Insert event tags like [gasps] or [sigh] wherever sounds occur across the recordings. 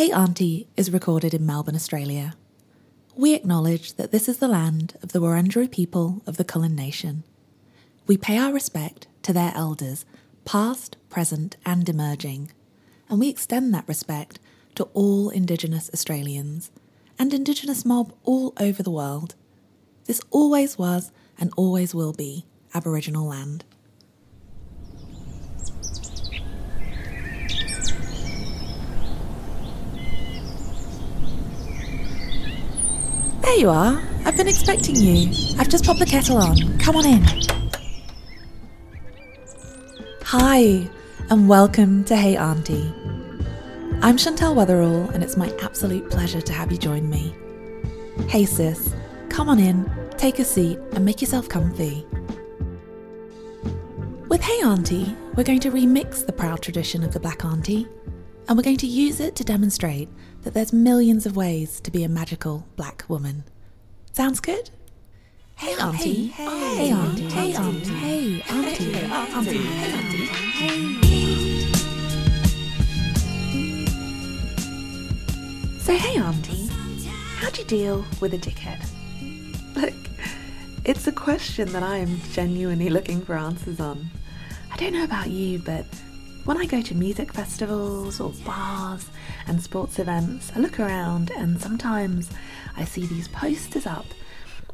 Hey Auntie is recorded in Melbourne, Australia. We acknowledge that this is the land of the Wurundjeri people of the Kulin Nation. We pay our respect to their elders, past, present, and emerging, and we extend that respect to all Indigenous Australians and Indigenous mob all over the world. This always was and always will be Aboriginal land. There you are. I've been expecting you. I've just popped the kettle on. Come on in. Hi, and welcome to Hey Auntie. I'm Shantel Wetherall, and it's my absolute pleasure to have you join me. Hey sis, come on in, take a seat, and make yourself comfy. With Hey Auntie, we're going to remix the proud tradition of the Black Auntie, and we're going to use it to demonstrate that there's millions of ways to be a magical black woman. Sounds good? Hey auntie, hey, hey auntie, hey auntie, hey auntie, hey auntie, hey auntie, hey. So hey auntie, how do you deal with a dickhead? Look, it's a question that I am genuinely looking for answers on. I don't know about you, but when I go to music festivals or bars and sports events, I look around and sometimes I see these posters up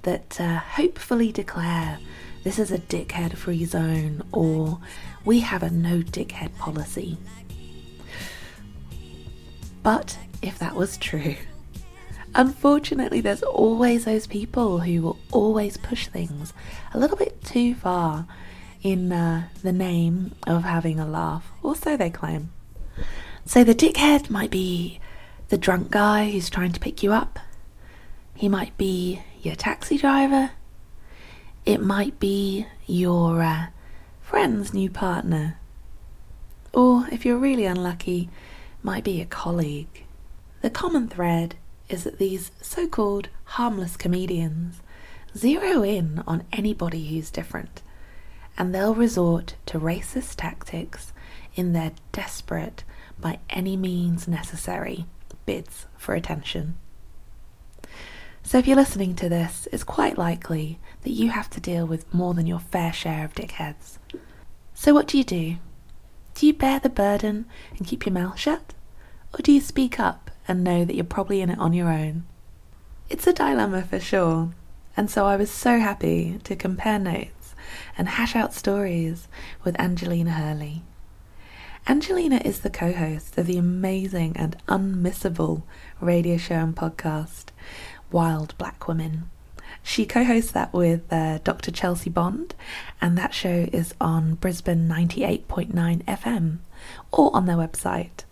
that uh, hopefully declare this is a dickhead free zone or we have a no dickhead policy. But if that was true, unfortunately, there's always those people who will always push things a little bit too far in uh, the name of having a laugh, or so they claim. So the dickhead might be the drunk guy who's trying to pick you up. He might be your taxi driver. It might be your uh, friend's new partner. Or if you're really unlucky, might be a colleague. The common thread is that these so called harmless comedians zero in on anybody who's different and they'll resort to racist tactics in their desperate, by any means necessary, bids for attention. So, if you're listening to this, it's quite likely that you have to deal with more than your fair share of dickheads. So, what do you do? Do you bear the burden and keep your mouth shut? Or do you speak up and know that you're probably in it on your own? It's a dilemma for sure, and so I was so happy to compare notes and hash out stories with Angelina Hurley. Angelina is the co host of the amazing and unmissable radio show and podcast, Wild Black Women. She co hosts that with uh, Dr. Chelsea Bond, and that show is on Brisbane 98.9 FM or on their website.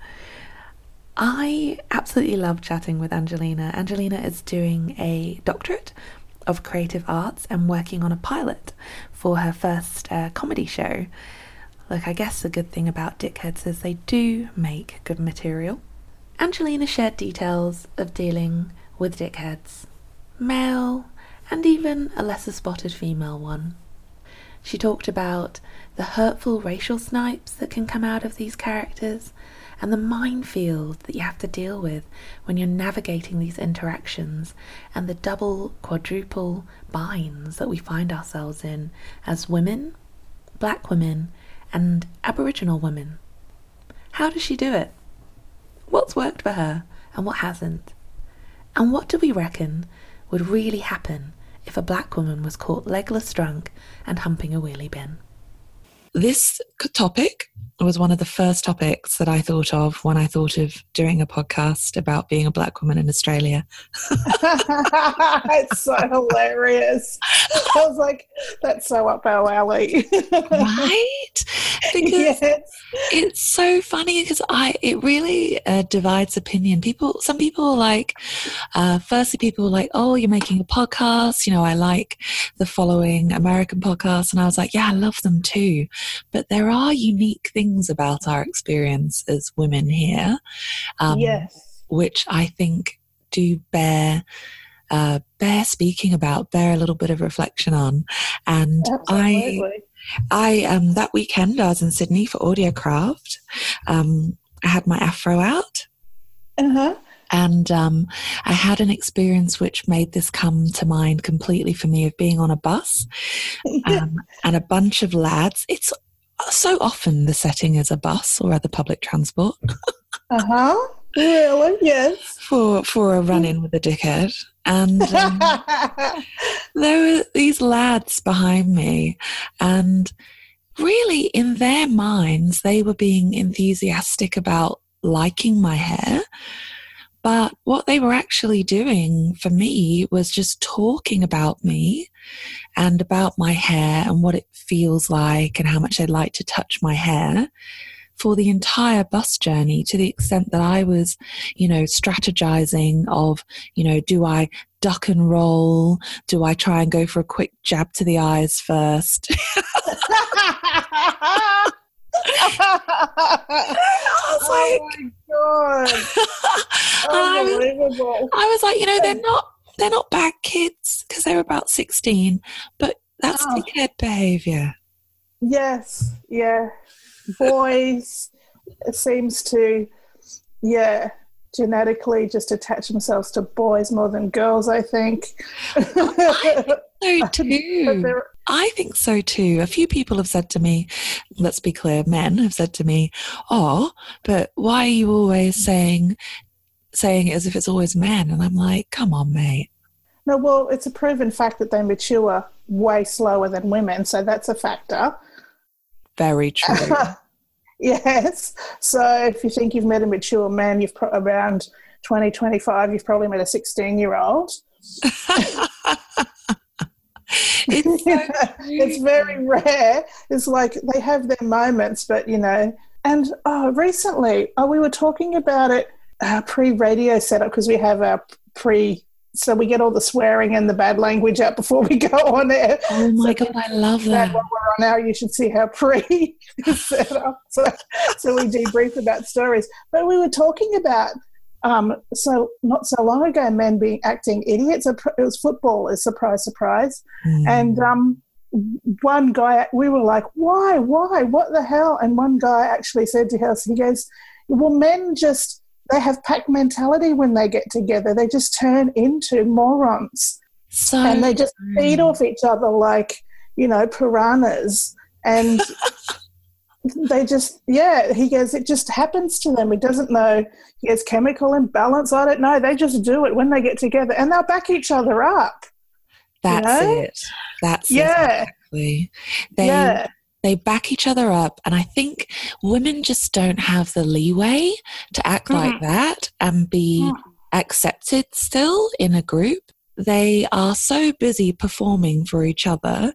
I absolutely love chatting with Angelina. Angelina is doing a doctorate of Creative Arts and working on a pilot for her first uh, comedy show. Look, I guess the good thing about Dickheads is they do make good material. Angelina shared details of dealing with dickheads, male and even a lesser spotted female one. She talked about the hurtful racial snipes that can come out of these characters and the minefield that you have to deal with when you're navigating these interactions and the double, quadruple binds that we find ourselves in as women, black women, and Aboriginal women. How does she do it? What's worked for her and what hasn't? And what do we reckon would really happen if a black woman was caught legless drunk and humping a wheelie bin? This topic was one of the first topics that I thought of when I thought of doing a podcast about being a black woman in Australia. it's so hilarious. I was like, that's so up our alley. right? Because yes. it's so funny because I it really uh, divides opinion. People, some people are like, uh, firstly, people like, oh, you're making a podcast. You know, I like the following American podcasts, and I was like, yeah, I love them too. But there are unique things about our experience as women here, um, yes, which I think do bear uh, bear speaking about, bear a little bit of reflection on, and Absolutely. I. I um, that weekend I was in Sydney for Audiocraft. Um, I had my afro out, Uh-huh. And um, I had an experience which made this come to mind completely for me of being on a bus um, [laughs] and a bunch of lads. It's so often the setting is a bus or other public transport. [laughs] uh huh. Really? Yes. For for a run in with a dickhead, and um, [laughs] there were these lads behind me, and really in their minds they were being enthusiastic about liking my hair but what they were actually doing for me was just talking about me and about my hair and what it feels like and how much they'd like to touch my hair for the entire bus journey to the extent that I was, you know, strategizing of, you know, do I duck and roll? Do I try and go for a quick jab to the eyes first? [laughs] [laughs] I was oh my god! [laughs] Unbelievable. I was like, you know, they're not they're not bad kids because they're about sixteen, but that's oh. dickhead behaviour. Yes, yeah. Boys [laughs] seems to, yeah, genetically just attach themselves to boys more than girls. I think. I think so [laughs] too. I think so too. A few people have said to me, let's be clear, men have said to me, "Oh, but why are you always saying saying it as if it's always men?" And I'm like, "Come on, mate." No, well, it's a proven fact that they mature way slower than women, so that's a factor. Very true. [laughs] yes. So if you think you've met a mature man, you've pro- around 20, 25, you've probably met a 16 year old. [laughs] it's, so [laughs] it's very rare. It's like they have their moments, but you know. And oh, recently, oh, we were talking about it uh, pre-radio setup because we have our pre. So we get all the swearing and the bad language out before we go on air. Oh my so god, I love that. While we're on air, you should see how pre [laughs] set up. So, so we debrief about stories. But we were talking about um, so not so long ago, men being acting idiots. It was footballers, surprise, surprise. Mm. And um, one guy, we were like, "Why? Why? What the hell?" And one guy actually said to us, he goes, "Well, men just they have pack mentality when they get together. They just turn into morons, so and they just feed off each other like you know piranhas." And [laughs] they just yeah he goes it just happens to them he doesn't know he has chemical imbalance i don't know they just do it when they get together and they'll back each other up that's you know? it that's yeah exactly they yeah. they back each other up and i think women just don't have the leeway to act mm. like that and be mm. accepted still in a group they are so busy performing for each other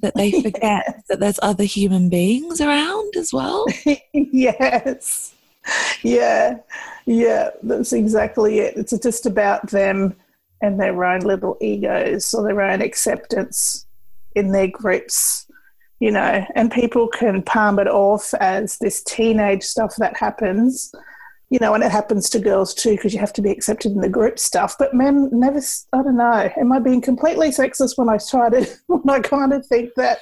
that they [laughs] forget yes. that there's other human beings around as well. [laughs] yes. Yeah. Yeah. That's exactly it. It's just about them and their own little egos or their own acceptance in their groups, you know, and people can palm it off as this teenage stuff that happens you know, and it happens to girls too because you have to be accepted in the group stuff. But men never, I don't know. Am I being completely sexist when I try to, [laughs] when I kind of think that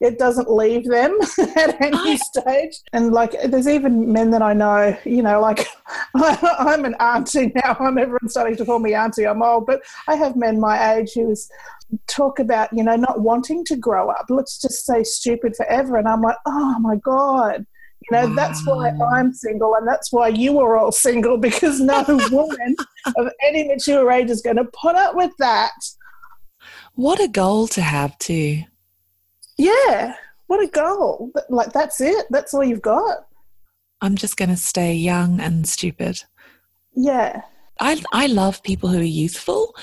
it doesn't leave them [laughs] at any stage? And like, there's even men that I know, you know, like [laughs] I, am an auntie now. I'm everyone's starting to call me auntie. I'm old, but I have men my age who's talk about, you know, not wanting to grow up. Let's just say stupid forever. And I'm like, oh my God you know, wow. that's why I'm single and that's why you are all single because no [laughs] woman of any mature age is going to put up with that. What a goal to have, too. Yeah, what a goal. Like, that's it. That's all you've got. I'm just going to stay young and stupid. Yeah. I, I love people who are youthful.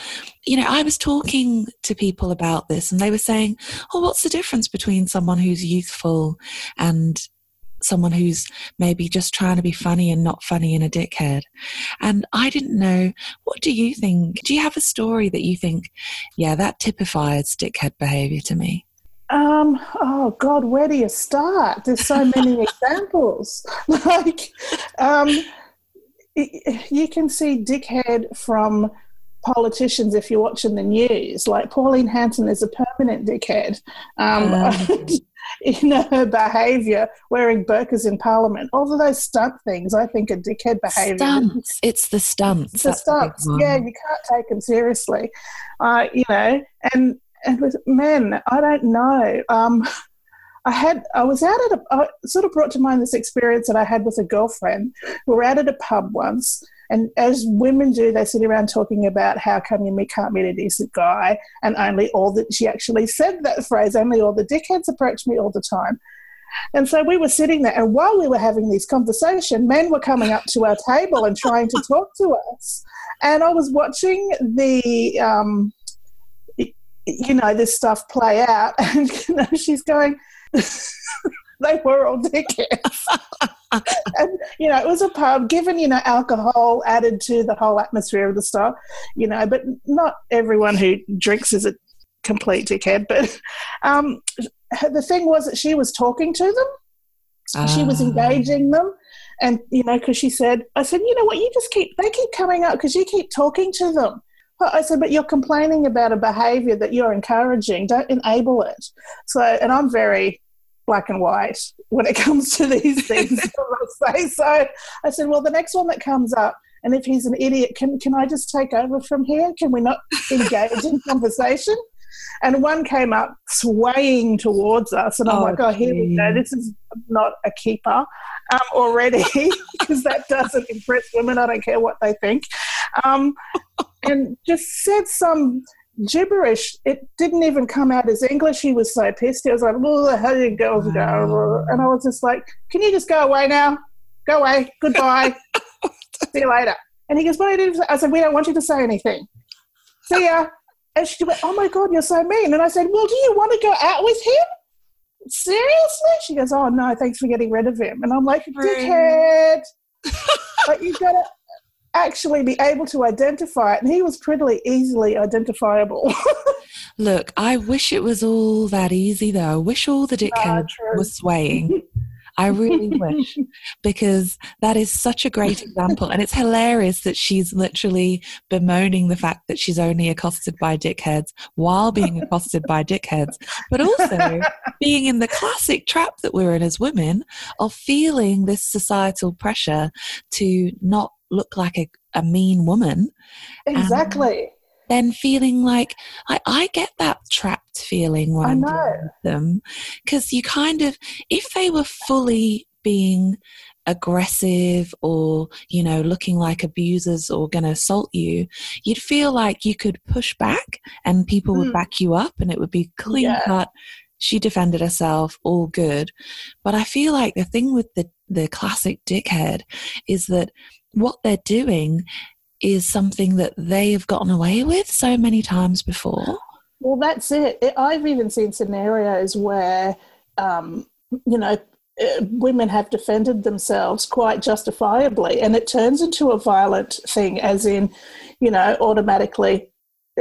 You know, I was talking to people about this and they were saying, oh, what's the difference between someone who's youthful and someone who's maybe just trying to be funny and not funny and a dickhead. And I didn't know, what do you think? Do you have a story that you think, yeah, that typifies dickhead behavior to me? Um, oh God, where do you start? There's so many [laughs] examples. [laughs] Like, um, you can see dickhead from politicians if you're watching the news. Like Pauline Hanson is a permanent dickhead. Um, um. [laughs] [laughs] know, her behaviour, wearing burqas in Parliament, all of those stunt things, I think are dickhead behaviour. Stunts. It's the stunts. It's the stunts. Yeah, you can't take them seriously. Uh, you know, and and with men, I don't know. Um, I had I was out at a I sort of brought to mind this experience that I had with a girlfriend. We were out at a pub once, and as women do, they sit around talking about how come you can't meet a decent guy, and only all that she actually said that phrase. Only all the dickheads approach me all the time. And so we were sitting there, and while we were having this conversation, men were coming up to our table and trying to talk to us. And I was watching the, um, you know, this stuff play out, [laughs] and you know, she's going, [laughs] they were all [laughs] dickheads. and, you know, it was a pub, given, you know, alcohol added to the whole atmosphere of the store, you know, but not everyone who drinks is a complete dickhead. But um, the thing was that she was talking to them, she was ah. engaging them. And, you know, because she said, I said, you know what, you just keep, they keep coming up because you keep talking to them. I said, but you're complaining about a behavior that you're encouraging. Don't enable it. So, and I'm very black and white when it [laughs] comes to these things. [laughs] say. So I said, well, the next one that comes up, and if he's an idiot, can, can I just take over from here? Can we not engage in [laughs] conversation? And one came up swaying towards us, and I'm oh, like, oh, here we go. This is not a keeper um, already, because that doesn't impress women. I don't care what they think. Um, and just said some gibberish. It didn't even come out as English. He was so pissed. He was like, "Oh, how you girls go?" Mm. And I was just like, "Can you just go away now? Go away. Goodbye. [laughs] See you later." And he goes, "But I didn't." I said, "We don't want you to say anything. See ya." And she went, "Oh my god, you're so mean." And I said, "Well, do you want to go out with him?" Seriously? She goes, "Oh no, thanks for getting rid of him." And I'm like, "Dickhead." [laughs] but you got to actually be able to identify it. And he was pretty easily identifiable. [laughs] Look, I wish it was all that easy though. I wish all the dickheads were swaying. I really [laughs] wish because that is such a great example. And it's hilarious that she's literally bemoaning the fact that she's only accosted by dickheads while being accosted by dickheads, but also [laughs] being in the classic trap that we're in as women of feeling this societal pressure to not look like a, a mean woman. Exactly. then feeling like I, I get that trapped feeling when I know. with them because you kind of if they were fully being aggressive or you know looking like abusers or going to assault you you'd feel like you could push back and people mm. would back you up and it would be clean yeah. cut she defended herself all good but i feel like the thing with the the classic dickhead is that what they're doing is something that they've gotten away with so many times before. Well, that's it. I've even seen scenarios where, um, you know, uh, women have defended themselves quite justifiably, and it turns into a violent thing, as in, you know, automatically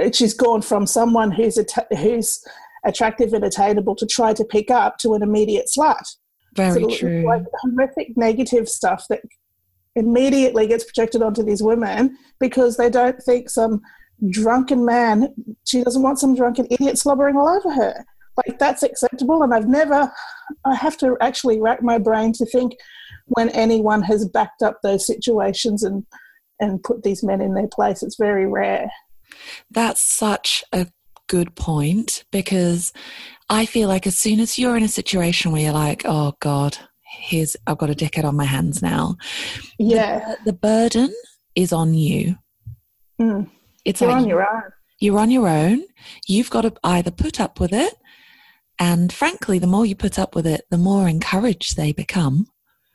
uh, she's gone from someone who's who's attractive and attainable to try to pick up to an immediate slut. Very so, true. Like horrific negative stuff that immediately gets projected onto these women because they don't think some drunken man, she doesn't want some drunken idiot slobbering all over her. Like that's acceptable. And I've never, I have to actually rack my brain to think when anyone has backed up those situations and, and put these men in their place. It's very rare. That's such a good point because I feel like as soon as you're in a situation where you're like, oh God, here's I've got a dickhead on my hands now. Yeah. The, the burden is on you. Mm. It's you're like on your own. You're on your own. You've got to either put up with it, and frankly, the more you put up with it, the more encouraged they become.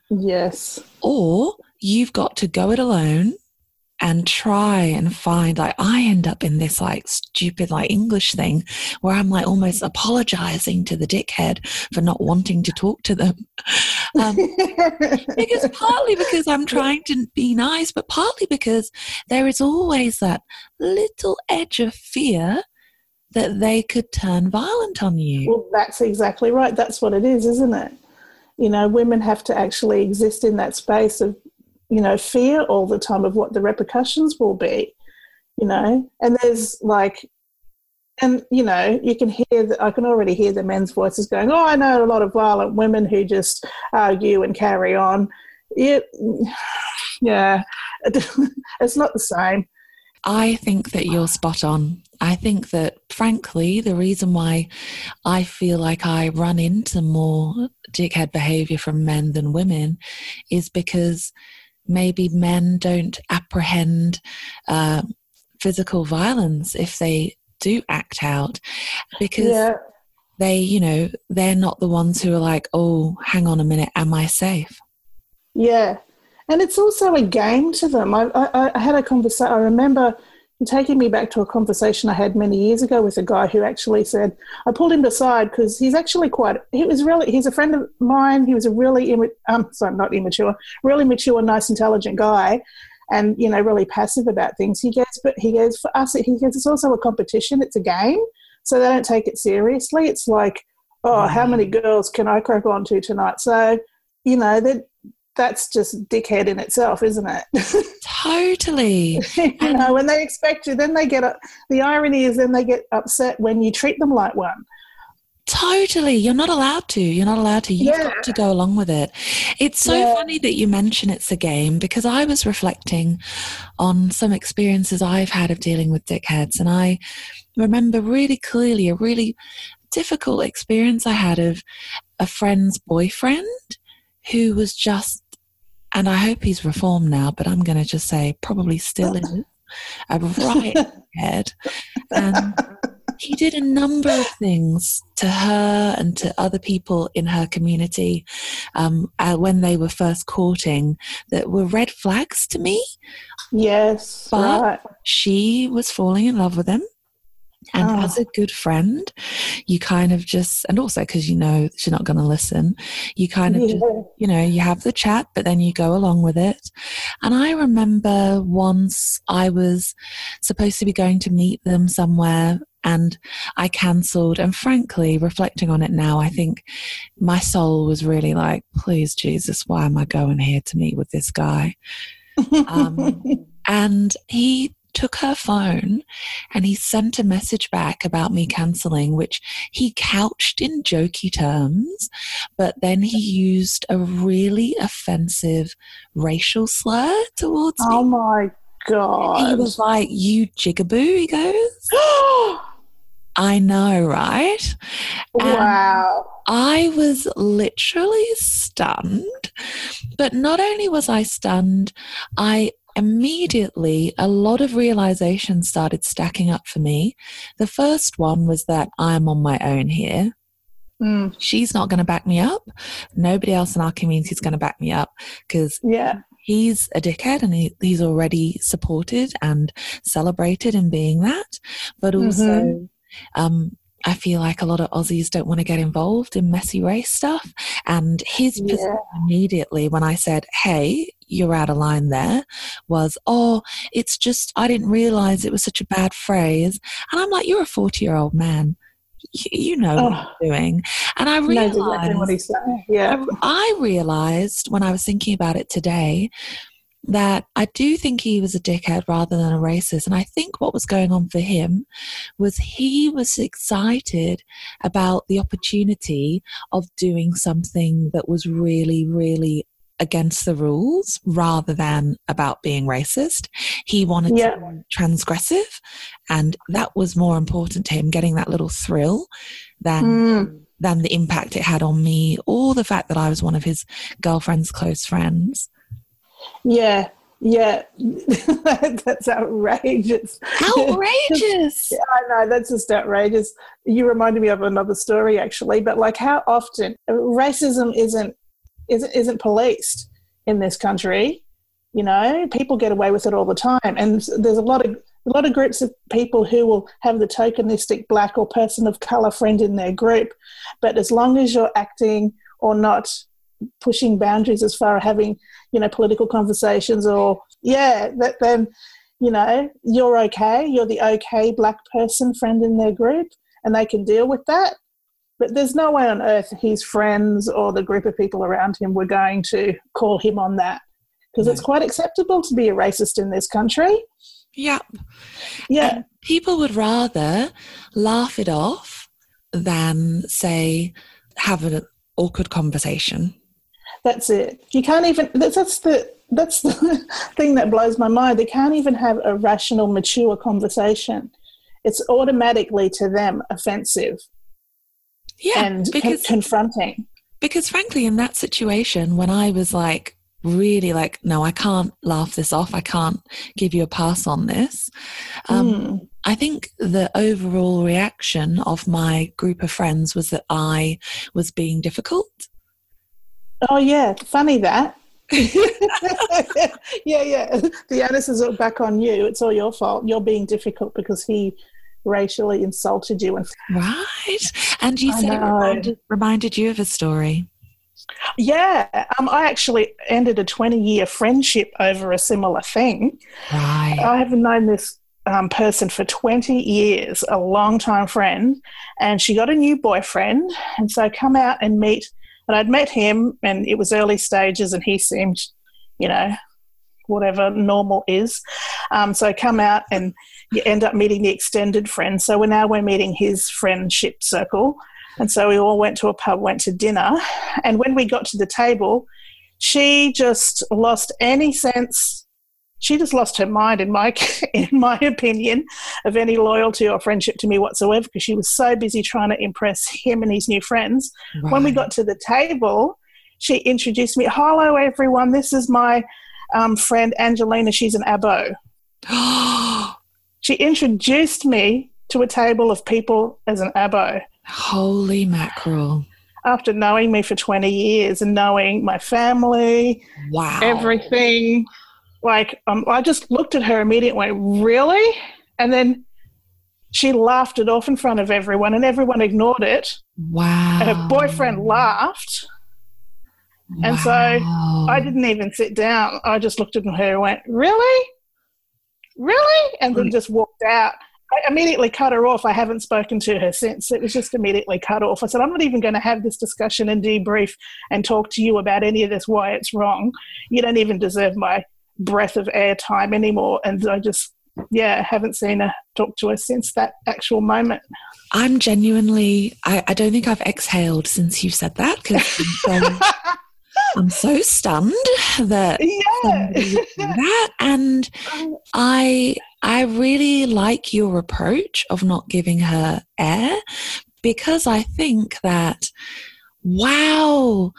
Yes. Or you've got to go it alone and try and find like I end up in this like stupid like English thing where I'm like almost apologizing to the dickhead for not wanting to talk to them. Um, because [laughs] partly because I'm trying to be nice, but partly because there is always that little edge of fear that they could turn violent on you. Well, that's exactly right. That's what it is, isn't it? You know, women have to actually exist in that space of you know, fear all the time of what the repercussions will be, you know. And there's like, and you know you can hear the, i can already hear the men's voices going oh i know a lot of violent women who just argue and carry on. It, [sighs] yeah [laughs] it's not the same. I think that you're spot on. I think that frankly the reason why i feel like i run into more dickhead behavior from men than women is because maybe men don't apprehend uh, physical violence if they do act out because yeah. they, you know, they're not the ones who are like, oh, hang on a minute, am I safe? Yeah. And it's also a game to them. I, I, I had a conversation, I remember taking me back to a conversation I had many years ago with a guy who actually said, I pulled him aside because he's actually quite, he was really, he's a friend of mine. He was a really, um, sorry, not immature, really mature, nice, intelligent guy and you know really passive about things. He goes but he goes for us he goes it's also a competition. It's a game. So they don't take it seriously. It's like oh how many girls can i crack on to tonight? So you know that that's just dickhead in itself isn't it [laughs] totally [laughs] you know when they expect you then they get the irony is then they get upset when you treat them like one Totally. You're not allowed to. You're not allowed to. You've yeah. got to go along with it. It's so yeah. funny that you mention it's a game because I was reflecting on some experiences I've had of dealing with dickheads. And I remember really clearly a really difficult experience I had of a friend's boyfriend who was just, and I hope he's reformed now, but I'm going to just say probably still is [laughs] a right head. And he did a number of things to her and to other people in her community um, uh, when they were first courting that were red flags to me. Yes, but right. she was falling in love with him. And oh. as a good friend, you kind of just, and also because you know she's not going to listen, you kind of yeah. just, you know, you have the chat, but then you go along with it. And I remember once I was supposed to be going to meet them somewhere and I cancelled. And frankly, reflecting on it now, I think my soul was really like, please, Jesus, why am I going here to meet with this guy? [laughs] Um, and he took her phone and he sent a message back about me cancelling, which he couched in jokey terms, but then he used a really offensive racial slur towards oh me. Oh my God. He was like, You jigaboo, he goes. [gasps] I know, right? Wow. I was literally stunned. But not only was I stunned, I immediately, a lot of realizations started stacking up for me. The first one was that I'm on my own here. Mm. She's not going to back me up. Nobody else in our community is going to back me up because yeah he's a dickhead and he, he's already supported and celebrated in being that. But also, mm-hmm. Um, I feel like a lot of Aussies don't want to get involved in messy race stuff. And his yeah. position immediately when I said, hey, you're out of line there, was, oh, it's just, I didn't realize it was such a bad phrase. And I'm like, you're a 40 year old man. You, know oh. what you're doing. And I realized, exactly he's saying. Yeah. I realized when I was thinking about it today that I do think he was a dickhead rather than a racist. And I think what was going on for him was he was excited about the opportunity of doing something that was really, really against the rules rather than about being racist. He wanted yeah. to be transgressive, and that was more important to him, getting that little thrill than. Mm. Than the impact it had on me, or the fact that I was one of his girlfriend's close friends. Yeah, yeah, [laughs] that's outrageous. Outrageous. [laughs] yeah, I know that's just outrageous. You reminded me of another story actually, but like how often racism isn't isn't isn't policed in this country. You know, people get away with it all the time, and there's a lot of a lot of groups of people who will have the tokenistic black or person of color friend in their group, but as long as you're acting or not pushing boundaries as far as having you know political conversations or yeah that then you know you're okay you're the okay black person friend in their group and they can deal with that but there's no way on earth his friends or the group of people around him were going to call him on that because no. it's quite acceptable to be a racist in this country Yep. Yeah. And people would rather laugh it off than say have an awkward conversation. That's it. You can't even. That's, that's the that's the [laughs] thing that blows my mind. They can't even have a rational, mature conversation. It's automatically to them offensive Yeah, and because confronting. because frankly, in that situation, when I was like really like, no, I can't laugh this off. I can't give you a pass on this. Um, Mm. I think the overall reaction of my group of friends was that I was being difficult. Oh yeah, funny that. [laughs] yeah, yeah. The onus is back on you. It's all your fault. You're being difficult because he racially insulted you. And Right. And you I said it reminded, reminded you of a story. yeah, um, I actually ended a 20 year friendship over a similar thing. Right. I haven't known this um, person for 20 years, a long time friend, and she got a new boyfriend. And so I come out and meet, and I'd met him, and it was early stages, and he seemed, you know, whatever normal is. Um, so I come out and you end up meeting the extended friend. So we're now we're meeting his friendship circle. And so we all went to a pub, went to dinner. And when we got to the table, she just lost any sense. She just lost her mind, in my [laughs] in my opinion, of any loyalty or friendship to me whatsoever, because she was so busy trying to impress [laughs] him and his new friends. When we got to the table, she introduced me. Hello, everyone. This is my um, friend Angelina. She's an abo. [gasps] She introduced me to a table of people as an abo Holy mackerel. after knowing me for 20 years and knowing my family, Wow. everything. Like, um, I just looked at her immediately, and went, really? And then she laughed it off in front of everyone, and everyone ignored it. wow. And her boyfriend laughed. and so I didn't even sit down. I just looked at her and went, Really? Really? And then just walked out. I immediately cut her off. I haven't spoken to her since. It was just immediately cut off. I said, I'm not even going to have this discussion and debrief and talk to you about any of this, why it's wrong. You don't even deserve my breath of air time anymore. And I just, yeah, haven't seen her, talk to her since that actual moment. I'm genuinely, I, I don't think I've exhaled since you said that because I'm, so- stunned that [laughs] somebody would do yeah. that. And I, I really like your approach of not giving her air because I think that, wow,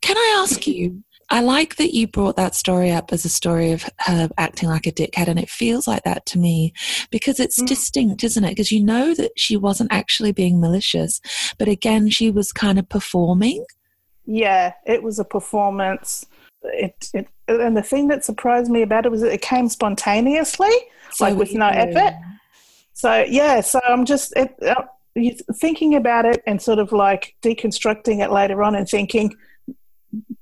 can I ask you? I like that you brought that story up as a story of her acting like a dickhead, and it feels like that to me because it's Mm. distinct, isn't it? Because you know that she wasn't actually being malicious, but again, she was kind of performing. Yeah, it was a performance. It, it and the thing that surprised me about it was that it came spontaneously, like with no effort. So yeah, so I'm just it, uh, thinking about it and sort of like deconstructing it later on and thinking.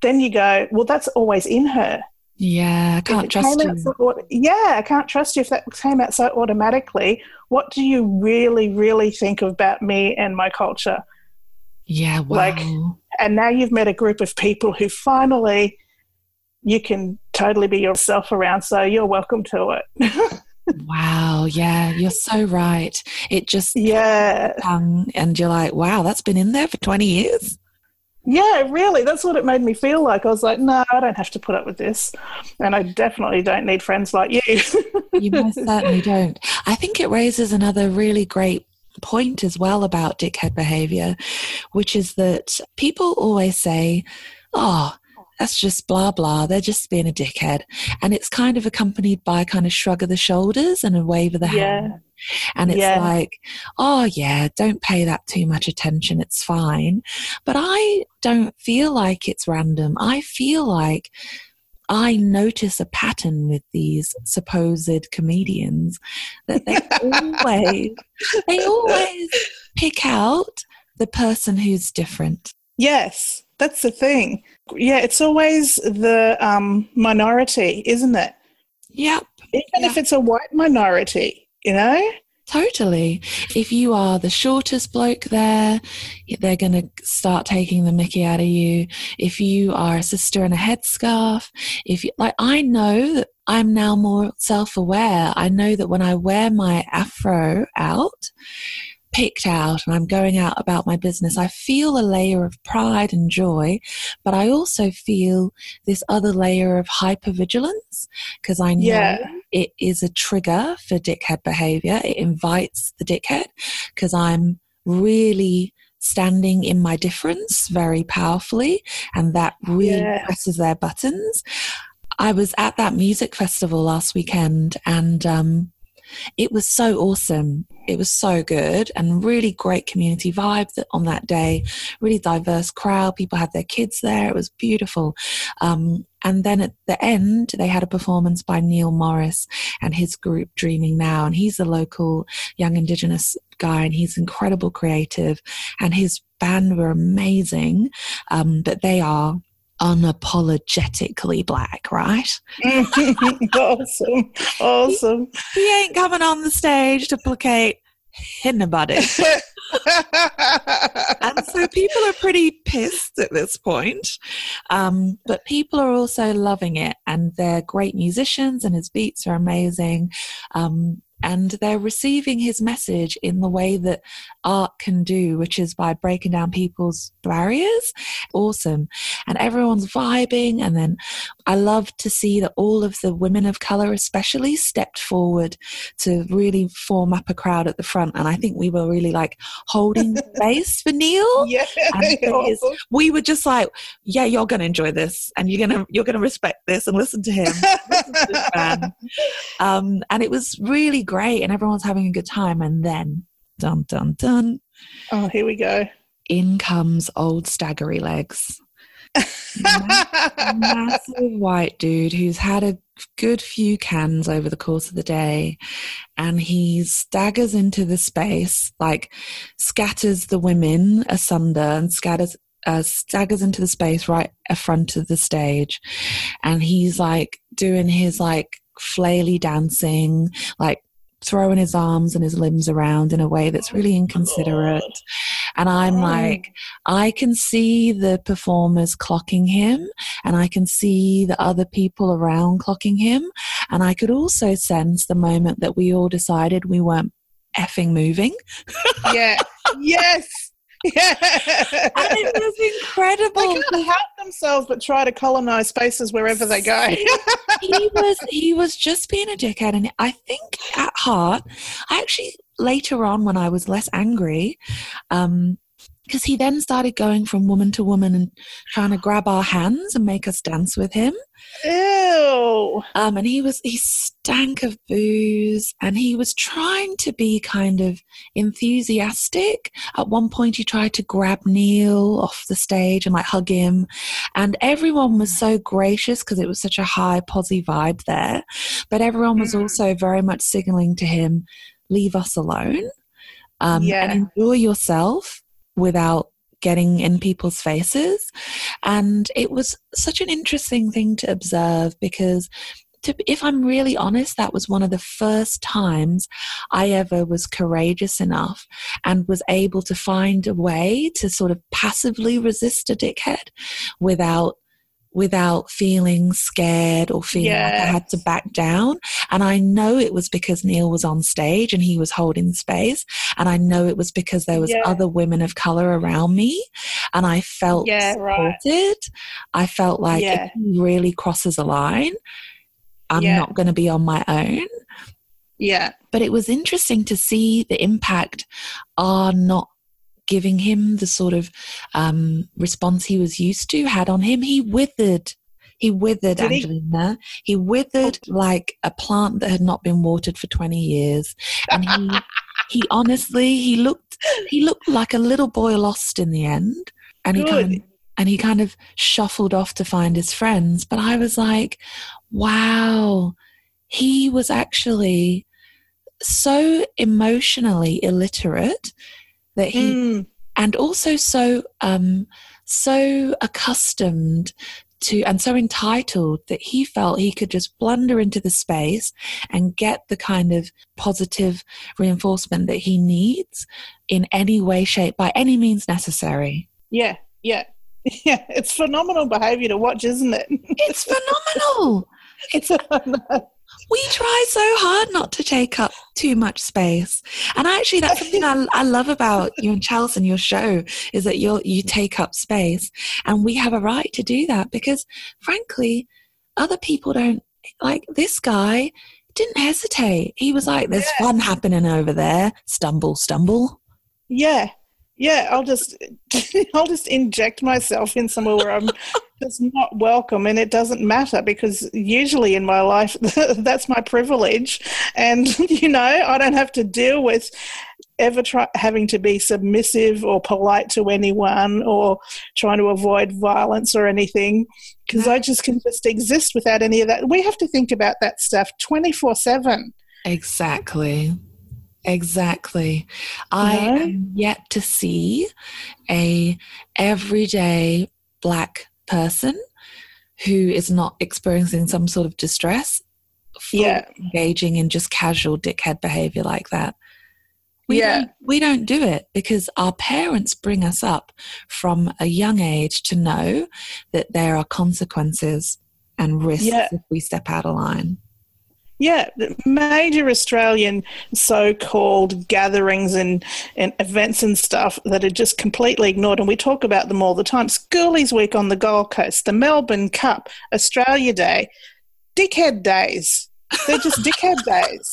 Then you go, well, that's always in her. Yeah, I can't trust you. so yeah, I can't trust you if that came out so automatically. What do you really, really think about me and my culture? Yeah, wow. like- and now you've met a group of people who finally you can totally be yourself around so you're welcome to it [laughs] wow, yeah, you're so right. It just yeah tongue, and you're like, wow, that's been in there for 20 years. Yeah really that's what it made me feel like i was like no i don't have to put up with this and i definitely don't need friends like you You most [laughs] certainly don't. I think it raises another really great point as well about dickhead behavior, which is that people always say, oh, that's just blah blah. They're just being a dickhead. And it's kind of accompanied by a kind of shrug of the shoulders and a wave of the Yeah. hand. And it's Yeah. like, oh, yeah, don't pay that too much attention. It's fine. But I don't feel like it's random. I feel like I notice a pattern with these supposed comedians that they [laughs] always they always pick out the person who's different. yes that's the thing yeah it's always the um, minority isn't it Yep, even Yeah. if it's a white minority you know Totally. If you are the shortest bloke there, they're going to start taking the mickey out of you. If you are a sister in a headscarf, if you, like, I know that I'm now more self aware. I know that when I wear my afro out, picked out and I'm going out about my business, I feel a layer of pride and joy, but I also feel this other layer of hypervigilance because I know yeah. it is a trigger for dickhead behavior. It invites the dickhead because I'm really standing in my difference very powerfully and that really yeah. presses their buttons. I was at that music festival last weekend and um, it was so awesome. It was so good and really great community vibe on that day. Really diverse crowd. People had their kids there. It was beautiful. Um, and then at the end, they had a performance by Neil Morris and his group Dreaming Now. And he's a local young Indigenous guy and he's incredible creative. And his band were amazing. Um, but they are unapologetically black, right? [laughs] awesome. Awesome. He, he, ain't coming on the stage to placate anybody. [laughs] and so people are pretty pissed at this point. Um, but people are also loving it and they're great musicians and his beats are amazing. Um, and they're receiving his message in the way that art can do, which is by breaking down people's barriers. Awesome. And everyone's vibing. And then I love to see that all of the women of color, especially, stepped forward to really form up a crowd at the front. And I think we were really like holding [laughs] space for Neil. Yeah. Is, [laughs] we were just like, yeah, you're going to enjoy this and you're going to, you're going to respect this and listen to him. listen to [laughs] um, and it was really great and everyone's having a good time. And then, dun, dun, dun. Oh, here we go. In comes old staggery legs. A massive white dude who's had a good few cans over the course of the day and he staggers into the space like scatters the women asunder and scatters uh, staggers into the space right in front of the stage and he's like doing his like flaily dancing like throwing his arms and his limbs around in a way that's really inconsiderate. And I'm oh. like, I can see the performers clocking him, and I can see the other people around clocking him. And I could also sense the moment that we all decided we weren't effing moving. yeah. [laughs] yes. Yeah. And it was incredible. They can't help themselves but try to colonize spaces wherever they go. he was he was just being a dickhead and I think at heart I actually later on when I was less angry um because he then started going from woman to woman and trying to grab our hands and make us dance with him. Ew. Um, and he was he stank of booze, and he was trying to be kind of enthusiastic. At one point, he tried to grab Neil off the stage and like hug him, and everyone was so gracious because it was such a high posy vibe there. But everyone was mm. also very much signaling to him, "Leave us alone." Um, yeah. and enjoy yourself without getting in people's faces. And it was such an interesting thing to observe because to, if I'm really honest, that was one of the first times I ever was courageous enough and was able to find a way to sort of passively resist a dickhead without without feeling scared or feeling yes. like I had to back down. And I know it was because Neil was on stage and he was holding space. And I know it was because there was yeah. other women of color around me and I felt yeah, supported. Right. I felt like yeah. if he really crosses a line, I'm not going to be on my own. Yeah. But it was interesting to see the impact are not giving him the sort of um, response he was used to had on him. He withered. He withered, Did Angelina. He? he withered oh. like a plant that had not been watered for 20 years. And he, [laughs] he honestly, he looked, he looked like a little boy lost in the end. And he kind of, and he kind of shuffled off to find his friends. But I was like, wow, he was actually so emotionally illiterate that he mm. and also so um so accustomed to and so entitled that he felt he could just blunder into the space and get the kind of positive reinforcement that he needs in any way shape by any means necessary Yeah, yeah. [laughs] Yeah, it's phenomenal behavior to watch, isn't it? it's phenomenal it's [laughs] we try so hard not to take up too much space. And actually that's something I, I love about you and Chelsea and your show is that you you take up space. And we have a right to do that because frankly other people don't like this guy didn't hesitate. He was like there's Yeah. fun happening over there. Stumble stumble. Yeah, yeah. I'll just, [laughs] I'll just inject myself in somewhere where I'm just not welcome, and it doesn't matter because usually in my life [laughs] that's my privilege, and [laughs] you know I don't have to deal with ever try having to be submissive or polite to anyone or trying to avoid violence or anything because I just can just exist without any of that. We have to think about that stuff twenty four seven. Exactly. Exactly. I know? am yet to see a everyday black person who is not experiencing some sort of distress Yeah. engaging in just casual dickhead behavior like that. We Yeah. don't, we don't do it because our parents bring us up from a young age to know that there are consequences and risks Yeah. if we step out of line. Yeah, major Australian so-called gatherings and, and events and stuff that are just completely ignored, and we talk about them all the time. Schoolies Week on the Gold Coast, the Melbourne Cup, Australia Day, dickhead days. They're just [laughs] dickhead days.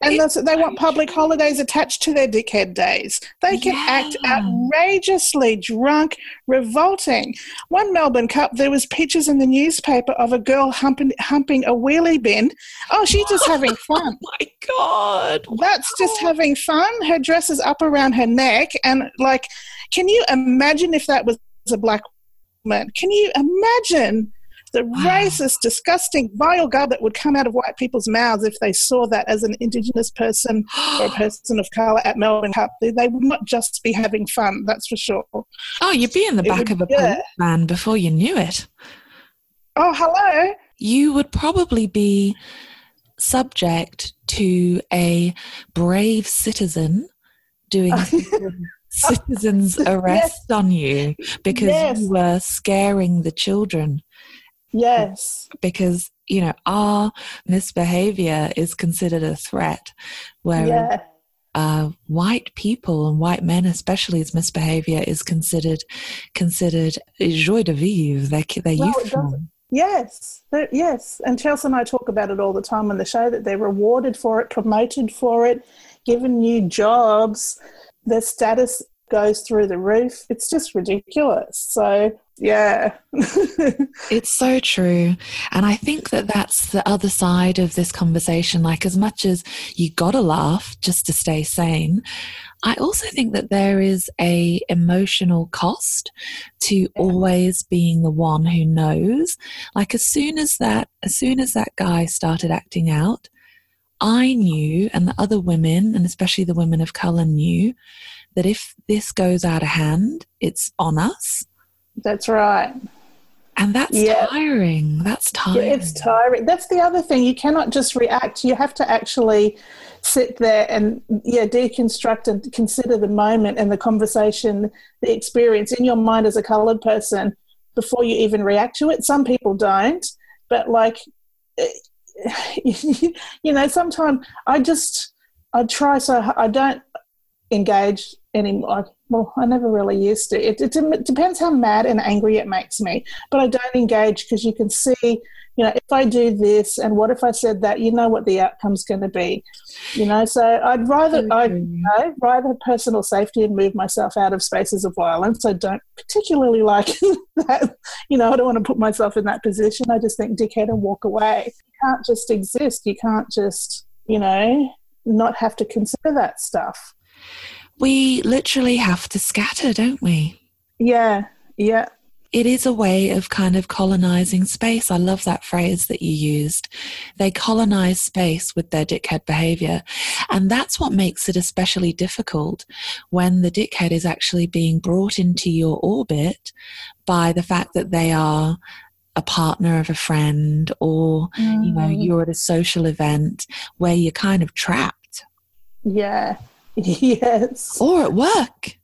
And that's, they want public holidays attached to their dickhead days. They can act outrageously drunk, revolting. One Melbourne Cup, there was pictures in the newspaper of a girl humping, humping a wheelie bin. Oh, she's just [laughs] having oh fun. my God. That's just having fun. Her dress is up around her neck, and like, can you imagine if that was a black woman? Can you imagine the Wow. racist, disgusting, vile gab that would come out of white people's mouths if they saw that as an Indigenous person or a [gasps] person of colour at Melbourne Cup? They, they would not just be having fun. That's for sure. Oh, you'd be in the It back would- of a yeah. police van before you knew it. Oh, hello. You would probably be subject to a brave citizen doing [laughs] citizen's arrest on you because Yes. you were scaring the children. Yes. Because, you know, our misbehavior is considered a threat, whereas Yeah. uh, white people and white men especially's misbehavior is considered considered joie de vivre. They're, they're Well, youthful. Yes, yes. And Chelsea and I talk about it all the time on the show that they're rewarded for it, promoted for it, given new jobs. Their status goes through the roof. It's just ridiculous. So, yeah. It's so true. And I think that that's the other side of this conversation. Like, as much as you gotta laugh just to stay sane, I also think that there is a emotional cost to always being the one who knows. Like, as soon as that, as soon as that guy started acting out, I knew, and the other women, and especially the women of color, knew that if this goes out of hand, it's on us. That's right. And that's Yeah. tiring. That's Yeah, tiring. it's tiring. That's the other thing. You cannot just react. You have to actually sit there and yeah, deconstruct and consider the moment and the conversation, the experience in your mind as a coloured person before you even react to it. Some people don't, but like, eh, [laughs] you know, sometimes I just I try so I don't engage anymore. Well, I never really used to. It, it, it depends how mad and angry it makes me, but I don't engage because you can see, you know, if I do this and what if I said that, you know what the outcome's going to be, you know. So I'd rather I you know, rather personal safety and move myself out of spaces of violence. I don't particularly like [laughs] that. You know, I don't want to put myself in that position. I just think dickhead and walk away. You can't just exist. You can't just, you know, not have to consider that stuff. We literally have to scatter, don't we? Yeah, yeah. it is a way of kind of colonizing space. I love that phrase that you used. They colonize space with their dickhead behavior. And that's what makes it especially difficult when the dickhead is actually being brought into your orbit by the fact that they are a partner of a friend or mm. you know mm. you're at a social event where you're kind of trapped yeah [laughs] yes or at work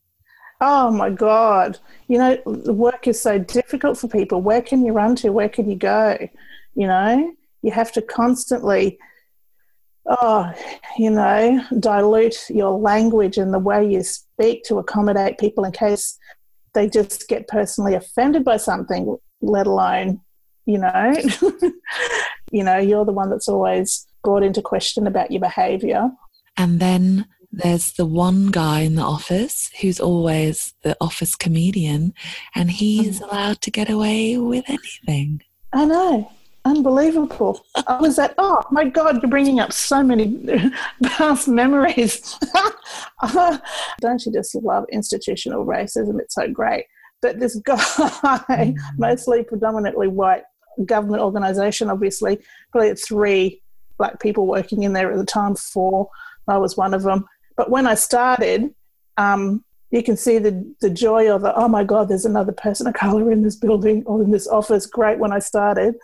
Oh my God. You know, work is so difficult for people. Where can you run to? Where can you go? You know, you have to constantly, oh, you know, dilute your language and the way you speak to accommodate people in case they just get personally offended by something, let alone, you know, [laughs] you know, you're the one that's always brought into question about your behavior. And then there's the one guy in the office who's always the office comedian, and he's mm. allowed to get away with anything. I know. Unbelievable. I was at, oh my God, you're bringing up so many [laughs] past memories. [laughs] Don't you just love institutional racism? It's so great. But this guy, [laughs] mm. mostly predominantly white government organization, obviously, probably three black people working in there at the time, four. I was one of them. But when I started, um, you can see the, the joy of the, oh my God, there's another person of color in this building or in this office. Great when I started.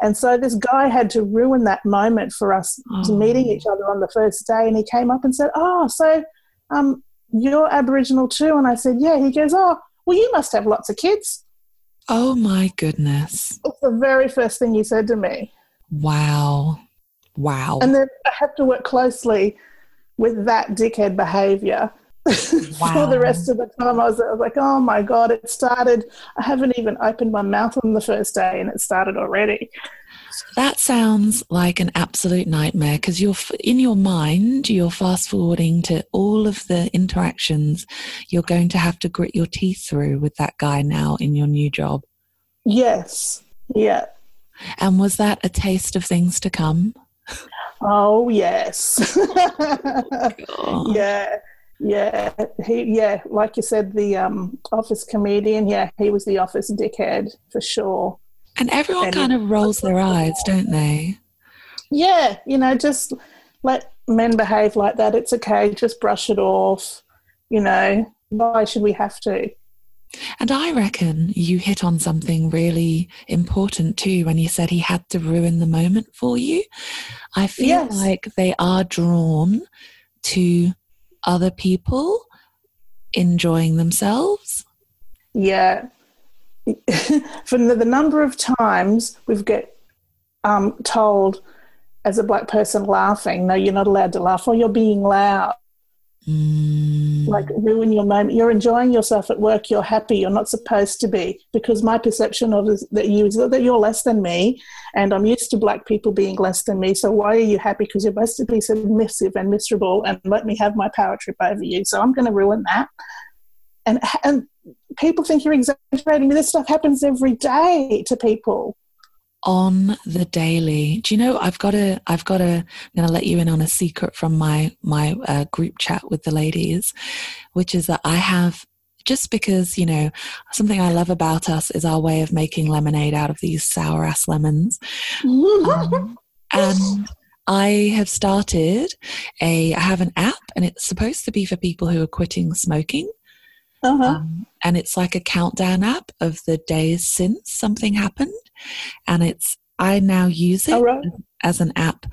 And so this guy had to ruin that moment for us oh. meeting each other on the first day. And he came up and said, Oh, so um, you're Aboriginal too? And I said, Yeah. He goes, Oh, well, you must have lots of kids. Oh my goodness. It's the very first thing he said to me. Wow. Wow. And then I have to work closely with that dickhead behavior wow. [laughs] for the rest of the time. I was, I was, like, oh my God, it started. I haven't even opened my mouth on the first day and it started already. That sounds like an absolute nightmare because you're in your mind, you're fast forwarding to all of the interactions you're going to have to grit your teeth through with that guy now in your new job. Yes. Yeah. And was that a taste of things to come? [laughs] Oh yes. yeah. Yeah, he yeah, like you said, the um, office comedian. Yeah, he was the office dickhead for sure. And everyone and kind of rolls their eyes, don't they? Yeah, you know, just let men behave like that. It's okay. Just brush it off. You know, why should we have to? And I reckon you hit on something really important too when you said he had to ruin the moment for you. I feel yes. like they are drawn to other people enjoying themselves. Yeah. [laughs] From the, the, number of times we've get um, told as a black person laughing, no, you're not allowed to laugh, or you're being loud. Mm. Like ruin your moment. You're enjoying yourself at work. You're happy. You're not supposed to be because my perception of that you is that you're less than me, and I'm used to black people being less than me. So why are you happy? Because you're supposed to be submissive and miserable, and let me have my power trip over you. So I'm going to ruin that. And and people think you're exaggerating. This stuff happens every day to people on the daily. Do you know I've got a I've got a I'm going to let you in on a secret from my my uh, group chat with the ladies, which is that I have just because you know something I love about us is our way of making lemonade out of these sour ass lemons, [laughs] um, and I have started a I have an app and it's supposed to be for people who are quitting smoking. Uh-huh. Um, and it's like a countdown app of the days since something happened and it's I now use it right. as an app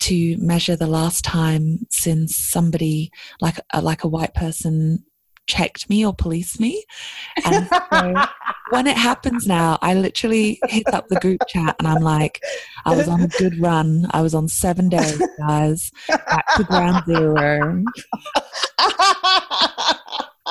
to measure the last time since somebody like a, like a white person checked me or policed me. And so [laughs] when it happens now, I literally hit up the group chat and I'm like, I was on a good run. I was on seven days, guys, back to ground zero. [laughs]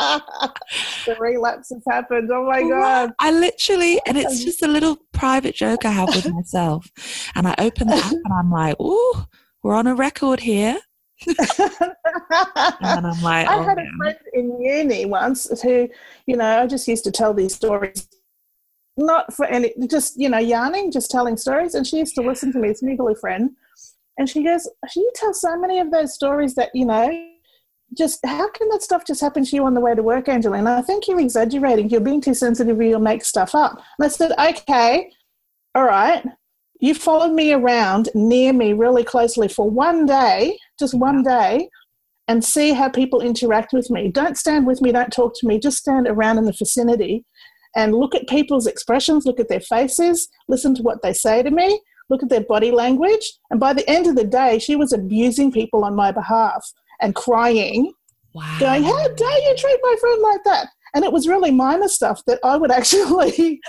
[laughs] the relapse has happened. Oh my god! I literally, and it's um, just a little private joke I have with [laughs] myself. And I open the app and I'm like, "Oh, we're on a record here." [laughs] and I'm like, I oh, had a friend in uni once who, you know, I just used to tell these stories, not for any, just you know, yarning, just telling stories, and she used to listen to me. It's a mutual friend, and she goes, "You tell so many of those stories that you know." Just how can that stuff just happen to you on the way to work, Angelina? I think you're exaggerating. You're being too sensitive. You'll make stuff up. And I said, okay, all right. You followed me around near me really closely for one day, just one day, and see how people interact with me. Don't stand with me. Don't talk to me. Just stand around in the vicinity and look at people's expressions, look at their faces, listen to what they say to me, look at their body language. And by the end of the day, she was abusing people on my behalf and crying, wow. going, How dare you treat my friend like that? And it was really minor stuff that I would [laughs] actually,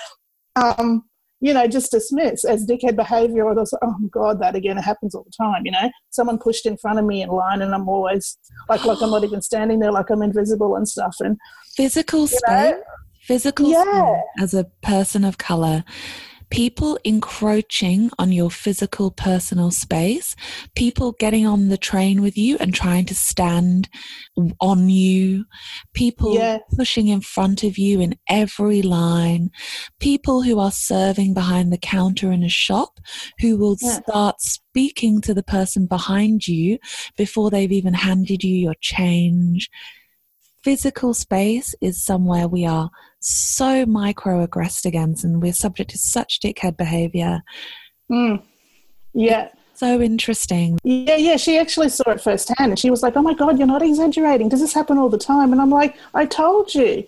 um, you know, just dismiss as dickhead behavior. Or was, oh God, that again, it happens all the time. You know, someone pushed in front of me in line, and I'm always like, like I'm not even standing there, like I'm invisible and stuff. And physical space, know, physical yeah. as a person of color people encroaching on your physical personal space, people getting on the train with you and trying to stand on you, people yes. pushing in front of you in every line, people who are serving behind the counter in a shop who will yeah. start speaking to the person behind you before they've even handed you your change physical space is somewhere we are so microaggressed against and we're subject to such dickhead behavior. Mm. Yeah. So interesting. Yeah, yeah. She actually saw it firsthand and she was like, Oh my God, you're not exaggerating. Does this happen all the time? And I'm like, I told you.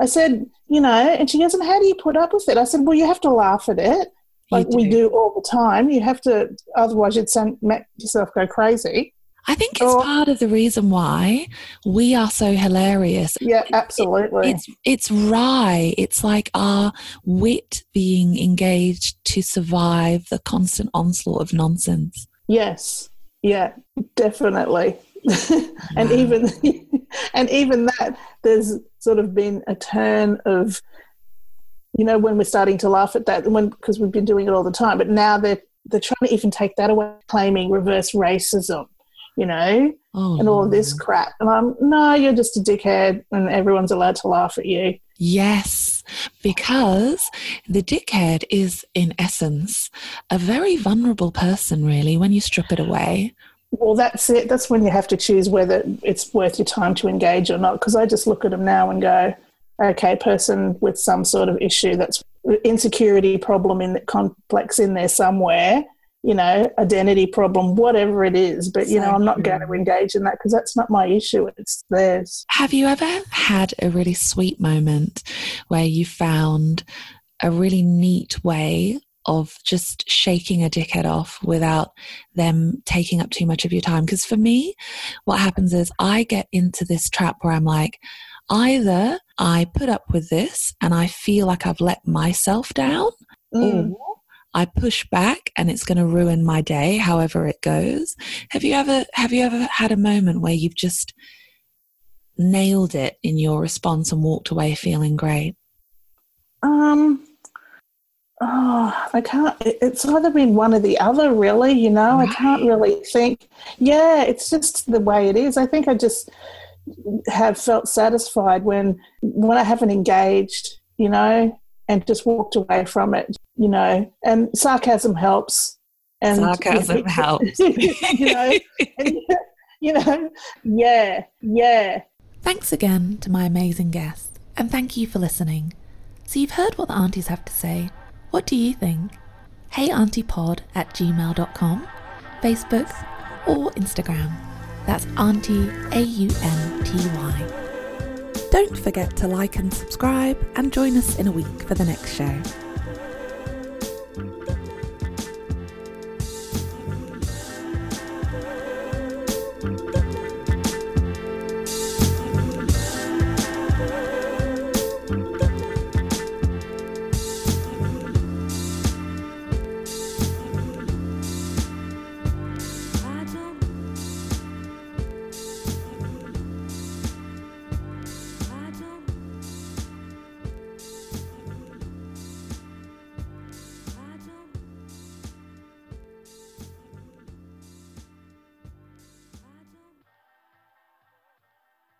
I said, you know, and she goes, And how do you put up with it? I said, Well, you have to laugh at it. Like do. we do all the time. You have to, otherwise, you'd send, make yourself go crazy. I think it's oh. part of the reason why we are so hilarious. Yeah, absolutely. It, it's it's wry. It's like our wit being engaged to survive the constant onslaught of nonsense. Yes. Yeah, definitely. [laughs] and even [laughs] and even that there's sort of been a turn of you know when we're starting to laugh at that when because we've been doing it all the time but now they're they're trying to even take that away claiming reverse racism you know, oh, and all this crap. And I'm, no, you're just a dickhead and everyone's allowed to laugh at you. Yes, because the dickhead is, in essence, a very vulnerable person, really, when you strip it away. Well, that's it. That's when you have to choose whether it's worth your time to engage or not. Because I just look at them now and go, okay, person with some sort of issue that's insecurity problem in the complex in there somewhere you know, identity problem, whatever it is. But, you know, I'm not going to engage in that because that's not my issue. It's theirs. Have you ever had a really sweet moment where you found a really neat way of just shaking a dickhead off without them taking up too much of your time? Because for me, what happens is I get into this trap where I'm like, either I put up with this and I feel like I've let myself down, mm. or I push back and it's going to ruin my day however it goes. Have you ever have you ever had a moment where you've just nailed it in your response and walked away feeling great? Um oh, I can't it's either been one or the other really, you know. Right. I can't really think. Yeah, it's just the way it is. I think I just have felt satisfied when when I haven't engaged, you know, and just walked away from it, you know. And sarcasm helps. And sarcasm helps. [laughs] you know, and, you know, yeah, yeah. Thanks again to my amazing guest, and thank you for listening. So you've heard what the aunties have to say. What do you think? Hey HeyAuntyPod at gmail.com, Facebook, or Instagram. That's Aunty A U N T Y. Don't forget to like and subscribe and join us in a week for the next show.